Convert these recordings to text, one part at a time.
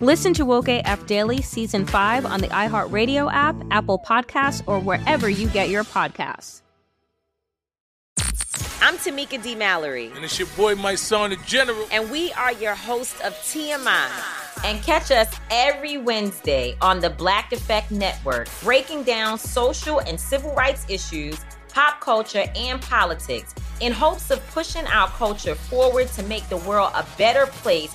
Listen to Woke AF Daily Season 5 on the iHeartRadio app, Apple Podcasts, or wherever you get your podcasts. I'm Tamika D. Mallory. And it's your boy, Mysonne, the General. And we are your hosts of TMI. And catch us every Wednesday on the Black Effect Network, breaking down social and civil rights issues, pop culture, and politics in hopes of pushing our culture forward to make the world a better place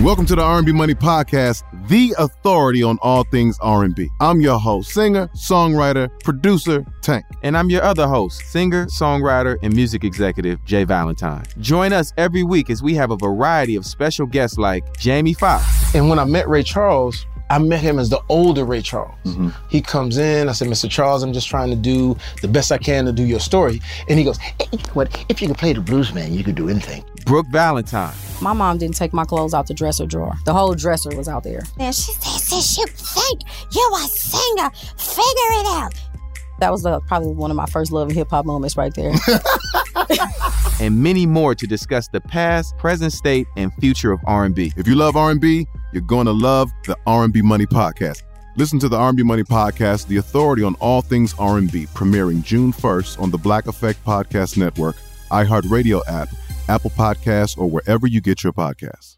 Welcome to the R&B Money Podcast, the authority on all things R&B. I'm your host, singer, songwriter, producer, Tank. And I'm your other host, singer, songwriter, and music executive, Jay Valentine. Join us every week as we have a variety of special guests like Jamie Foxx. And when I met Ray Charles, I met him as the older Ray Charles. Mm-hmm. He comes in, I said, Mr. Charles, I'm just trying to do the best I can to do your story. And he goes, hey, what, if you can play the blues man, you can do anything. Brooke Valentine. My mom didn't take my clothes out the dresser drawer. The whole dresser was out there. And she said, since you think you a singer, figure it out. That was uh, probably one of my first love and hip hop moments right there. and many more to discuss the past, present state, and future of R&B. If you love R&B, you're going to love the R&B Money Podcast. Listen to the R&B Money Podcast, the authority on all things R&B, premiering June 1st on the Black Effect Podcast Network, iHeartRadio app, Apple Podcasts, or wherever you get your podcasts.